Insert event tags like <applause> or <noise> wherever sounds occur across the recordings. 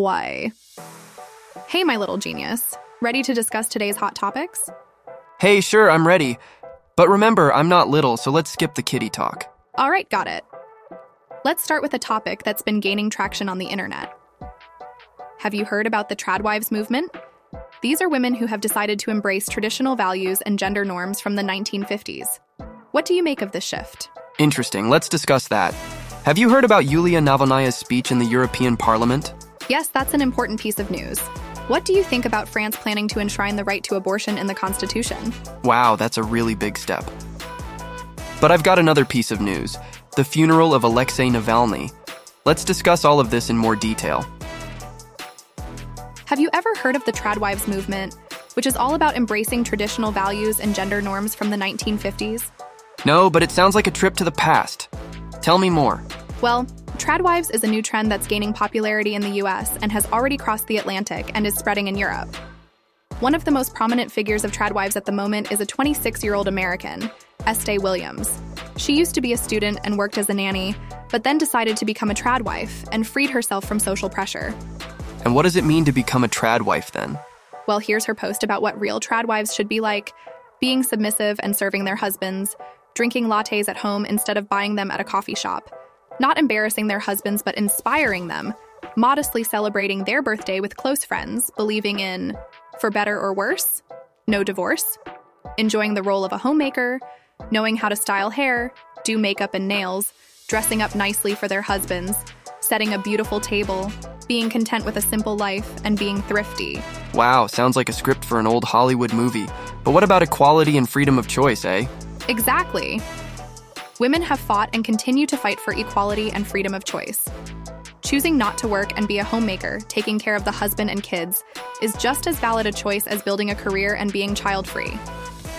Why? Hey, my little genius. Ready to discuss today's hot topics? Hey, sure, I'm ready. But remember, I'm not little, so let's skip the kitty talk. All right, got it. Let's start with a topic that's been gaining traction on the internet. Have you heard about the Tradwives movement? These are women who have decided to embrace traditional values and gender norms from the 1950s. What do you make of this shift? Interesting, let's discuss that. Have you heard about Yulia Navalnaya's speech in the European Parliament? Yes, that's an important piece of news. What do you think about France planning to enshrine the right to abortion in the Constitution? Wow, that's a really big step. But I've got another piece of news the funeral of Alexei Navalny. Let's discuss all of this in more detail. Have you ever heard of the Tradwives movement, which is all about embracing traditional values and gender norms from the 1950s? No, but it sounds like a trip to the past. Tell me more. Well, Tradwives is a new trend that's gaining popularity in the US and has already crossed the Atlantic and is spreading in Europe. One of the most prominent figures of Tradwives at the moment is a 26 year old American, Estee Williams. She used to be a student and worked as a nanny, but then decided to become a tradwife and freed herself from social pressure. And what does it mean to become a tradwife then? Well, here's her post about what real tradwives should be like being submissive and serving their husbands, drinking lattes at home instead of buying them at a coffee shop, not embarrassing their husbands but inspiring them, modestly celebrating their birthday with close friends, believing in for better or worse, no divorce, enjoying the role of a homemaker, knowing how to style hair, do makeup and nails, dressing up nicely for their husbands, setting a beautiful table, being content with a simple life, and being thrifty. Wow, sounds like a script for an old Hollywood movie. But what about equality and freedom of choice, eh? Exactly. Women have fought and continue to fight for equality and freedom of choice. Choosing not to work and be a homemaker, taking care of the husband and kids, is just as valid a choice as building a career and being child free.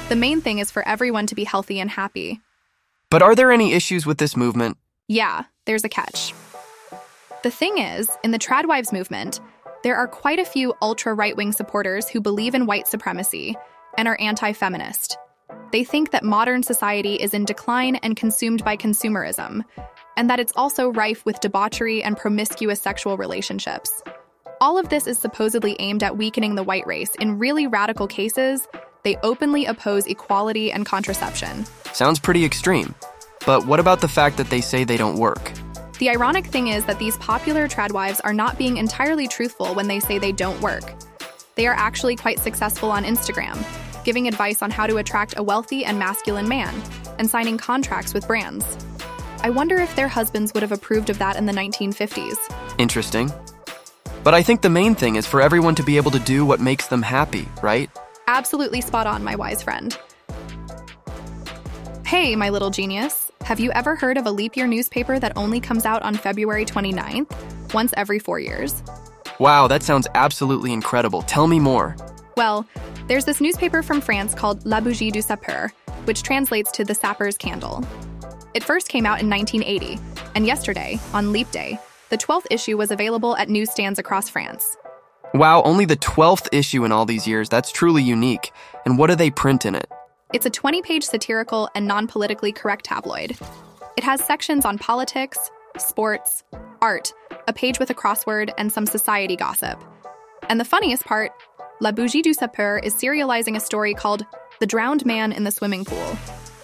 The main thing is for everyone to be healthy and happy. But are there any issues with this movement? Yeah, there's a catch. The thing is, in the Tradwives movement, there are quite a few ultra right wing supporters who believe in white supremacy and are anti feminist. They think that modern society is in decline and consumed by consumerism, and that it's also rife with debauchery and promiscuous sexual relationships. All of this is supposedly aimed at weakening the white race. In really radical cases, they openly oppose equality and contraception. Sounds pretty extreme. But what about the fact that they say they don't work? The ironic thing is that these popular tradwives are not being entirely truthful when they say they don't work. They are actually quite successful on Instagram, giving advice on how to attract a wealthy and masculine man, and signing contracts with brands. I wonder if their husbands would have approved of that in the 1950s. Interesting. But I think the main thing is for everyone to be able to do what makes them happy, right? Absolutely spot on, my wise friend. Hey, my little genius. Have you ever heard of a leap year newspaper that only comes out on February 29th, once every four years? Wow, that sounds absolutely incredible. Tell me more. Well, there's this newspaper from France called La Bougie du Sapeur, which translates to the sapper's candle. It first came out in 1980, and yesterday, on Leap Day, the 12th issue was available at newsstands across France. Wow, only the 12th issue in all these years. That's truly unique. And what do they print in it? It's a 20 page satirical and non politically correct tabloid. It has sections on politics, sports, art, a page with a crossword, and some society gossip. And the funniest part La Bougie du Sapeur is serializing a story called The Drowned Man in the Swimming Pool.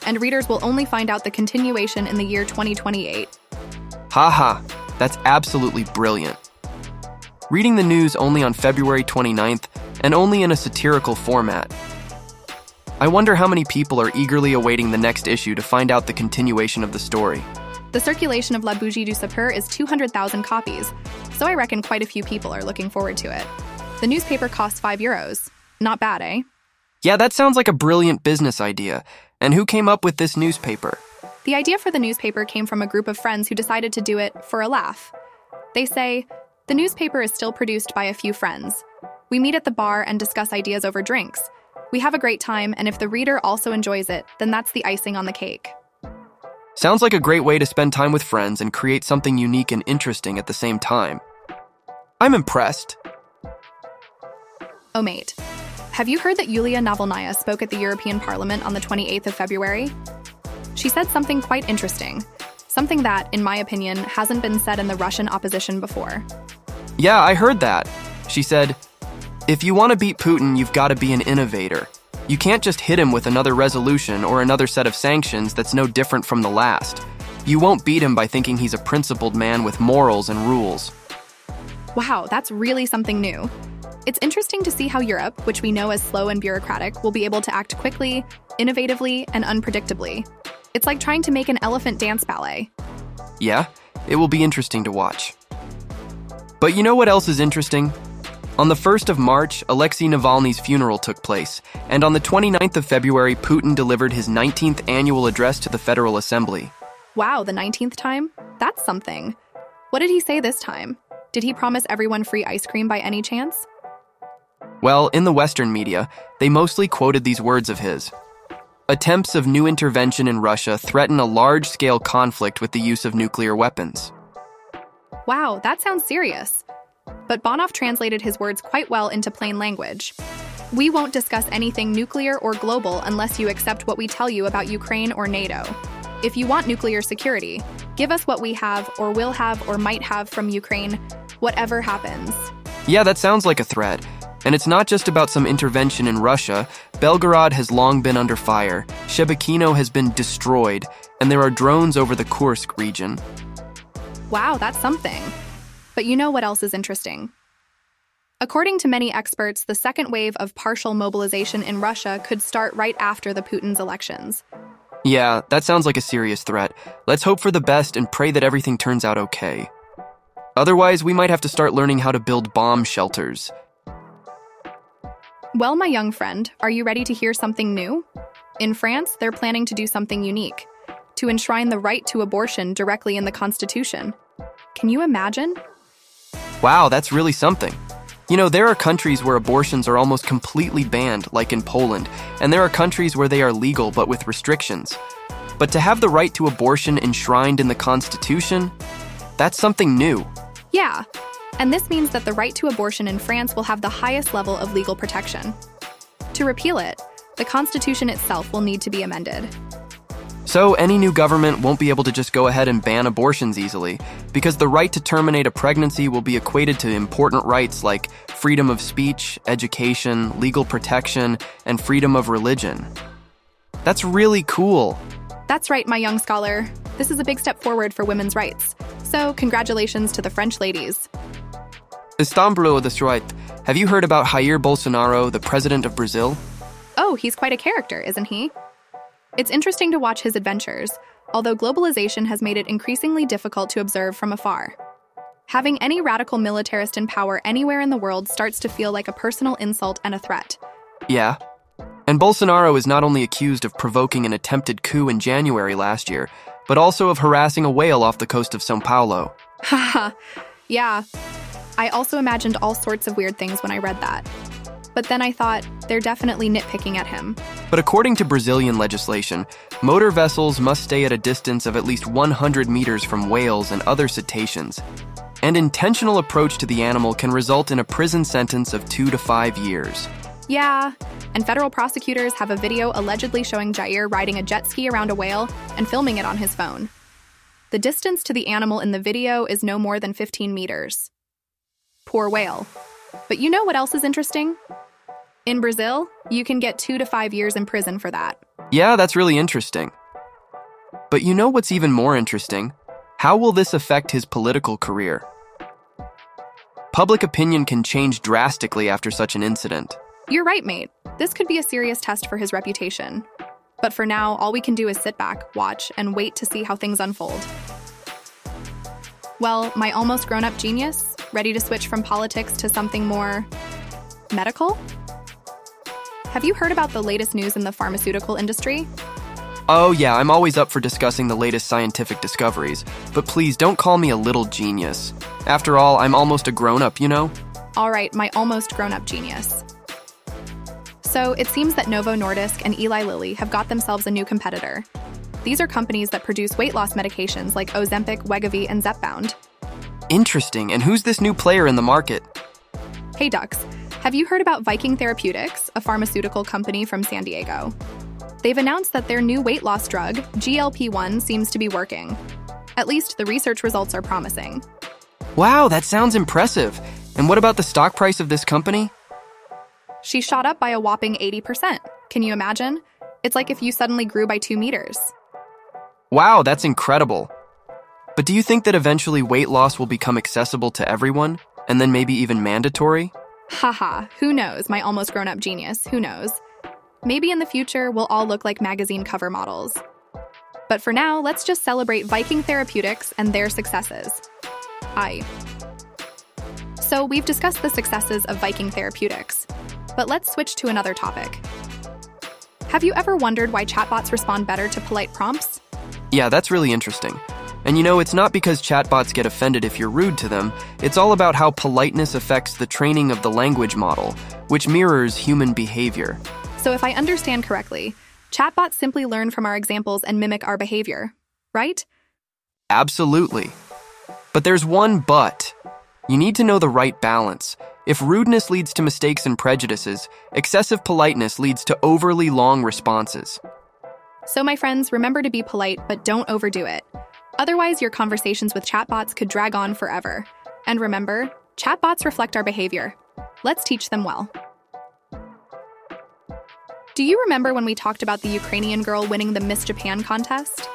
And readers will only find out the continuation in the year 2028. Haha, that's absolutely brilliant. Reading the news only on February 29th and only in a satirical format. I wonder how many people are eagerly awaiting the next issue to find out the continuation of the story. The circulation of La Bougie du Sapeur is 200,000 copies, so I reckon quite a few people are looking forward to it. The newspaper costs 5 euros. Not bad, eh? Yeah, that sounds like a brilliant business idea. And who came up with this newspaper? The idea for the newspaper came from a group of friends who decided to do it for a laugh. They say, the newspaper is still produced by a few friends. We meet at the bar and discuss ideas over drinks. We have a great time, and if the reader also enjoys it, then that's the icing on the cake. Sounds like a great way to spend time with friends and create something unique and interesting at the same time. I'm impressed. Oh, mate. Have you heard that Yulia Navalnaya spoke at the European Parliament on the 28th of February? She said something quite interesting, something that, in my opinion, hasn't been said in the Russian opposition before. Yeah, I heard that. She said, If you want to beat Putin, you've got to be an innovator. You can't just hit him with another resolution or another set of sanctions that's no different from the last. You won't beat him by thinking he's a principled man with morals and rules. Wow, that's really something new. It's interesting to see how Europe, which we know as slow and bureaucratic, will be able to act quickly, innovatively, and unpredictably. It's like trying to make an elephant dance ballet. Yeah, it will be interesting to watch. But you know what else is interesting? On the 1st of March, Alexei Navalny's funeral took place, and on the 29th of February, Putin delivered his 19th annual address to the Federal Assembly. Wow, the 19th time? That's something. What did he say this time? Did he promise everyone free ice cream by any chance? Well, in the Western media, they mostly quoted these words of his. Attempts of new intervention in Russia threaten a large scale conflict with the use of nuclear weapons. Wow, that sounds serious. But Bonoff translated his words quite well into plain language. We won't discuss anything nuclear or global unless you accept what we tell you about Ukraine or NATO. If you want nuclear security, give us what we have or will have or might have from Ukraine, whatever happens. Yeah, that sounds like a threat. And it's not just about some intervention in Russia. Belgorod has long been under fire, Shebekino has been destroyed, and there are drones over the Kursk region. Wow, that's something. But you know what else is interesting? According to many experts, the second wave of partial mobilization in Russia could start right after the Putin's elections. Yeah, that sounds like a serious threat. Let's hope for the best and pray that everything turns out okay. Otherwise, we might have to start learning how to build bomb shelters. Well, my young friend, are you ready to hear something new? In France, they're planning to do something unique to enshrine the right to abortion directly in the Constitution. Can you imagine? Wow, that's really something. You know, there are countries where abortions are almost completely banned, like in Poland, and there are countries where they are legal but with restrictions. But to have the right to abortion enshrined in the Constitution, that's something new. Yeah, and this means that the right to abortion in France will have the highest level of legal protection. To repeal it, the Constitution itself will need to be amended. So, any new government won't be able to just go ahead and ban abortions easily, because the right to terminate a pregnancy will be equated to important rights like freedom of speech, education, legal protection, and freedom of religion. That's really cool. That's right, my young scholar. This is a big step forward for women's rights. So, congratulations to the French ladies. Istanbul destroyed. Have you heard about Jair Bolsonaro, the president of Brazil? Oh, he's quite a character, isn't he? It's interesting to watch his adventures, although globalization has made it increasingly difficult to observe from afar. Having any radical militarist in power anywhere in the world starts to feel like a personal insult and a threat. Yeah. And Bolsonaro is not only accused of provoking an attempted coup in January last year, but also of harassing a whale off the coast of Sao Paulo. Haha, <laughs> yeah. I also imagined all sorts of weird things when I read that. But then I thought, they're definitely nitpicking at him. But according to Brazilian legislation, motor vessels must stay at a distance of at least 100 meters from whales and other cetaceans. An intentional approach to the animal can result in a prison sentence of two to five years. Yeah, and federal prosecutors have a video allegedly showing Jair riding a jet ski around a whale and filming it on his phone. The distance to the animal in the video is no more than 15 meters. Poor whale. But you know what else is interesting? In Brazil, you can get two to five years in prison for that. Yeah, that's really interesting. But you know what's even more interesting? How will this affect his political career? Public opinion can change drastically after such an incident. You're right, mate. This could be a serious test for his reputation. But for now, all we can do is sit back, watch, and wait to see how things unfold. Well, my almost grown up genius, ready to switch from politics to something more medical? Have you heard about the latest news in the pharmaceutical industry? Oh, yeah, I'm always up for discussing the latest scientific discoveries, but please don't call me a little genius. After all, I'm almost a grown up, you know? All right, my almost grown up genius. So it seems that Novo Nordisk and Eli Lilly have got themselves a new competitor. These are companies that produce weight loss medications like Ozempic, Wegovy, and Zepbound. Interesting. And who's this new player in the market? Hey, Ducks. Have you heard about Viking Therapeutics, a pharmaceutical company from San Diego? They've announced that their new weight loss drug, GLP 1, seems to be working. At least the research results are promising. Wow, that sounds impressive. And what about the stock price of this company? She shot up by a whopping 80%. Can you imagine? It's like if you suddenly grew by two meters. Wow, that's incredible. But do you think that eventually weight loss will become accessible to everyone, and then maybe even mandatory? Haha, who knows, my almost grown up genius, who knows? Maybe in the future, we'll all look like magazine cover models. But for now, let's just celebrate Viking Therapeutics and their successes. I. So, we've discussed the successes of Viking Therapeutics, but let's switch to another topic. Have you ever wondered why chatbots respond better to polite prompts? Yeah, that's really interesting. And you know, it's not because chatbots get offended if you're rude to them, it's all about how politeness affects the training of the language model, which mirrors human behavior. So, if I understand correctly, chatbots simply learn from our examples and mimic our behavior, right? Absolutely. But there's one but. You need to know the right balance. If rudeness leads to mistakes and prejudices, excessive politeness leads to overly long responses. So, my friends, remember to be polite, but don't overdo it. Otherwise, your conversations with chatbots could drag on forever. And remember, chatbots reflect our behavior. Let's teach them well. Do you remember when we talked about the Ukrainian girl winning the Miss Japan contest?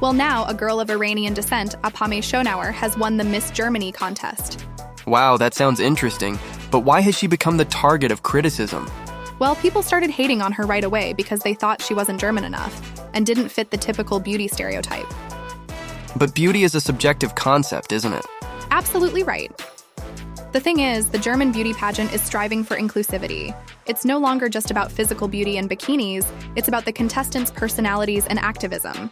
Well, now a girl of Iranian descent, Apameh Schonauer, has won the Miss Germany contest. Wow, that sounds interesting, but why has she become the target of criticism? Well, people started hating on her right away because they thought she wasn't German enough and didn't fit the typical beauty stereotype. But beauty is a subjective concept, isn't it? Absolutely right. The thing is, the German beauty pageant is striving for inclusivity. It's no longer just about physical beauty and bikinis, it's about the contestants' personalities and activism.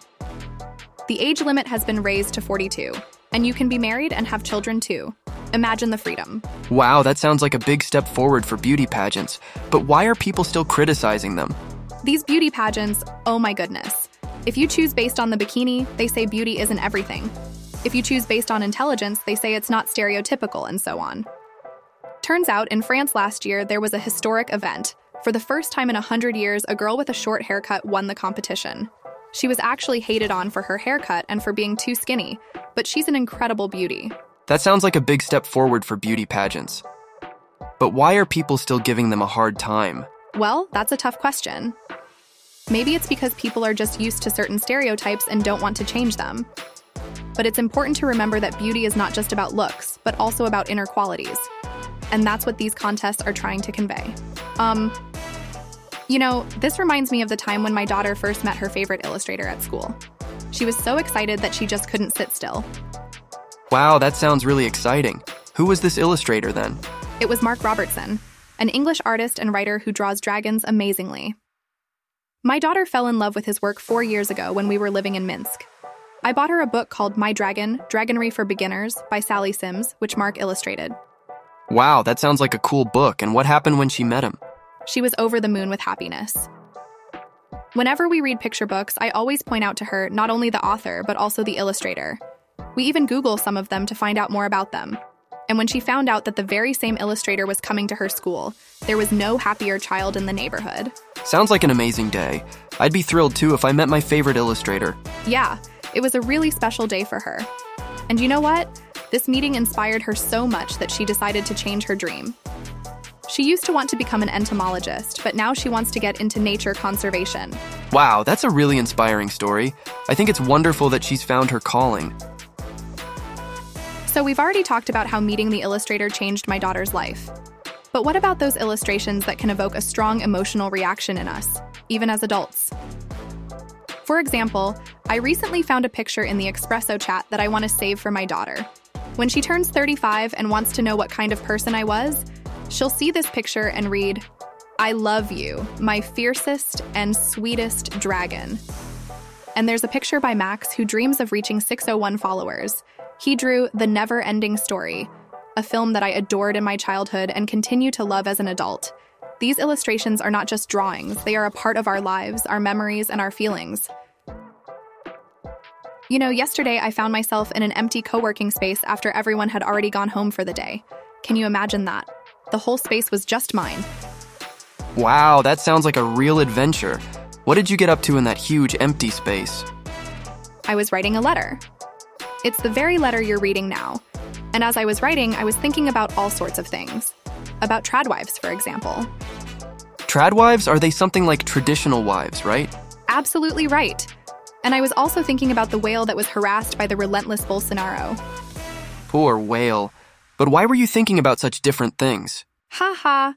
The age limit has been raised to 42, and you can be married and have children too. Imagine the freedom. Wow, that sounds like a big step forward for beauty pageants. But why are people still criticizing them? These beauty pageants, oh my goodness. If you choose based on the bikini, they say beauty isn't everything. If you choose based on intelligence, they say it's not stereotypical, and so on. Turns out, in France last year, there was a historic event. For the first time in a 100 years, a girl with a short haircut won the competition. She was actually hated on for her haircut and for being too skinny, but she's an incredible beauty. That sounds like a big step forward for beauty pageants. But why are people still giving them a hard time? Well, that's a tough question. Maybe it's because people are just used to certain stereotypes and don't want to change them. But it's important to remember that beauty is not just about looks, but also about inner qualities. And that's what these contests are trying to convey. Um, you know, this reminds me of the time when my daughter first met her favorite illustrator at school. She was so excited that she just couldn't sit still. Wow, that sounds really exciting. Who was this illustrator then? It was Mark Robertson, an English artist and writer who draws dragons amazingly. My daughter fell in love with his work four years ago when we were living in Minsk. I bought her a book called My Dragon Dragonry for Beginners by Sally Sims, which Mark illustrated. Wow, that sounds like a cool book. And what happened when she met him? She was over the moon with happiness. Whenever we read picture books, I always point out to her not only the author, but also the illustrator. We even Google some of them to find out more about them. And when she found out that the very same illustrator was coming to her school, there was no happier child in the neighborhood. Sounds like an amazing day. I'd be thrilled too if I met my favorite illustrator. Yeah, it was a really special day for her. And you know what? This meeting inspired her so much that she decided to change her dream. She used to want to become an entomologist, but now she wants to get into nature conservation. Wow, that's a really inspiring story. I think it's wonderful that she's found her calling. So, we've already talked about how meeting the illustrator changed my daughter's life. But what about those illustrations that can evoke a strong emotional reaction in us, even as adults? For example, I recently found a picture in the Espresso chat that I want to save for my daughter. When she turns 35 and wants to know what kind of person I was, She'll see this picture and read, I love you, my fiercest and sweetest dragon. And there's a picture by Max who dreams of reaching 601 followers. He drew The Never Ending Story, a film that I adored in my childhood and continue to love as an adult. These illustrations are not just drawings, they are a part of our lives, our memories, and our feelings. You know, yesterday I found myself in an empty co working space after everyone had already gone home for the day. Can you imagine that? The whole space was just mine. Wow, that sounds like a real adventure. What did you get up to in that huge empty space? I was writing a letter. It's the very letter you're reading now. And as I was writing, I was thinking about all sorts of things. About tradwives, for example. Tradwives, are they something like traditional wives, right? Absolutely right. And I was also thinking about the whale that was harassed by the relentless Bolsonaro. Poor whale. But why were you thinking about such different things? Ha ha.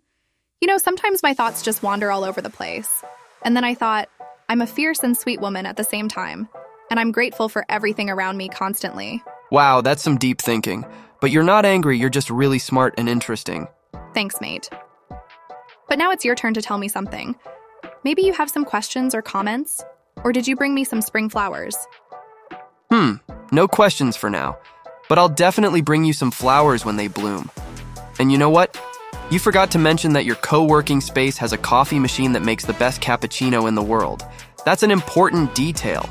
You know, sometimes my thoughts just wander all over the place. And then I thought, I'm a fierce and sweet woman at the same time, and I'm grateful for everything around me constantly. Wow, that's some deep thinking. But you're not angry, you're just really smart and interesting. Thanks, mate. But now it's your turn to tell me something. Maybe you have some questions or comments? Or did you bring me some spring flowers? Hmm, no questions for now. But I'll definitely bring you some flowers when they bloom. And you know what? You forgot to mention that your co working space has a coffee machine that makes the best cappuccino in the world. That's an important detail.